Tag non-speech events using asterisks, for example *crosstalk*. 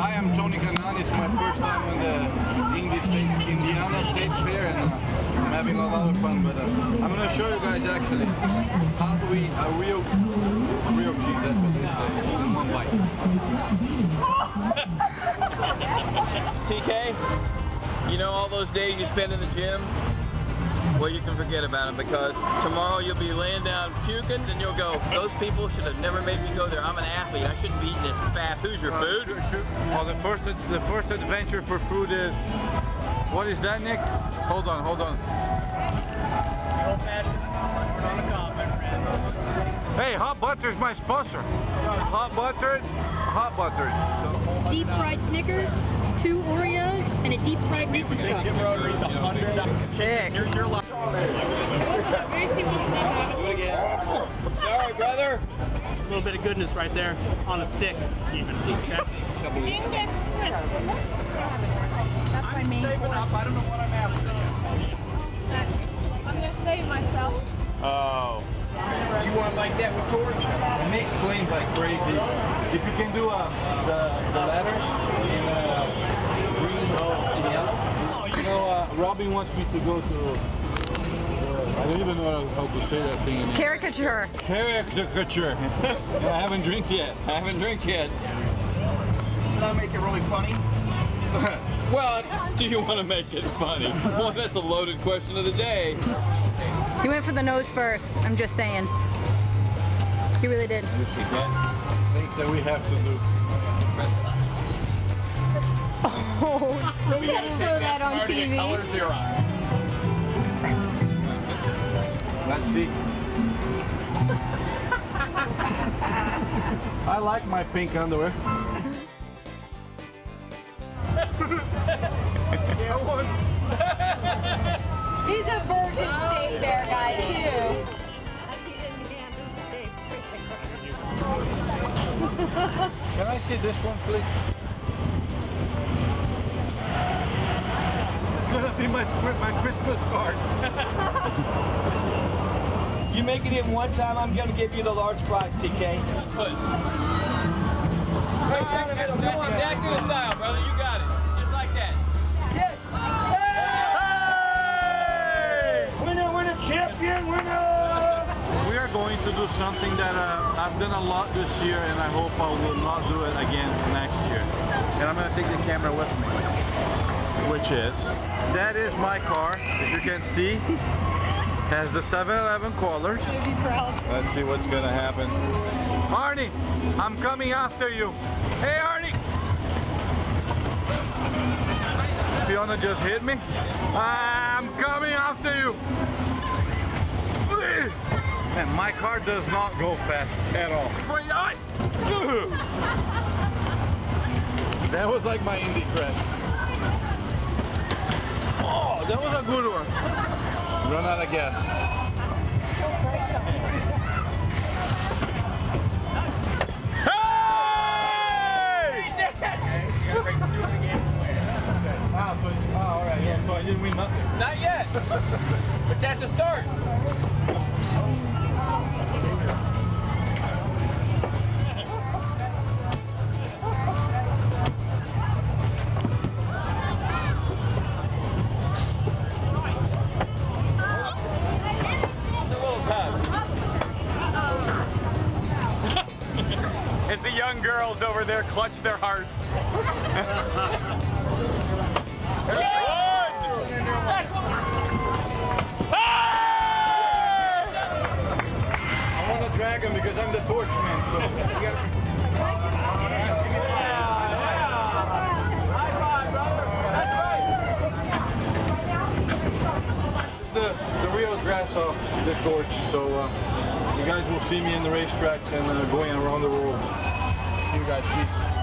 Hi, I'm Tony Kanaan. It's my first time in the Indy State, Indiana State Fair, and uh, I'm having a lot of fun. But uh, I'm going to show you guys actually how do we a real real cheese. That's what they say in one bite. TK, you know all those days you spend in the gym? Well, you can forget about them because tomorrow you'll be laying down puking and you'll go, those people should have never made me go there. I'm an athlete. I shouldn't be eating this fat. Who's your uh, food? Sure, sure. Well, the first the first adventure for food is what is that, Nick? Hold on, hold on. Hey, hot butter's my sponsor. Hot buttered, hot buttered. So, Deep fried Snickers, two Oreos, and a deep fried Reese's cup. Sick. All right, brother. A little bit of goodness right there on a stick, even. Okay? That's my main Saving up. I don't know what I'm after. I'm gonna save myself. Oh. you want like that with torch? It makes flames like crazy. If you can do uh, the the letters in uh, green and yellow. You know, uh, wants me to go to. Uh, I don't even know how to say that thing in English. Caricature. Caricature. and *laughs* I haven't drank yet. I haven't drank yet. Can I make it really funny? *laughs* Well, do you want to make it funny? Well, that's a loaded question of the day. He went for the nose first. I'm just saying. He really did. Yes, you can. Things that we have to do. *laughs* We gotta show that on TV. Let's see. I like my pink underwear. He's a virgin state fair guy too. Can I see this one, please? This is gonna my Christmas card. *laughs* You make it in one time, I'm gonna give you the large prize, TK. Good. That's exactly the style, brother. You got it. Just like that. Yes! Winner, winner, champion, winner! We are going to do something that uh, I've done a lot this year, and I hope I will not do it again next year. And I'm gonna take the camera with me, which is that is my car. as you can see, has the 7-Eleven colors. Let's see what's gonna happen. Arnie, I'm coming after you. Hey, Arnie. Fiona just hit me. I'm coming after you. And my car does not go fast at all. *laughs* That was like my Indy crash. Oh, that was a good one. Run out of gas. Hey! He did. Wow, so, oh, all right, yeah, so I didn't win nothing. Not yet. but that's a start. As the young girls over there clutch their hearts. *laughs* I want to drag him because I'm the torch man. So dress of the torch. So uh, you guys will see me in the racetracks and uh, going around the world. See you guys, peace.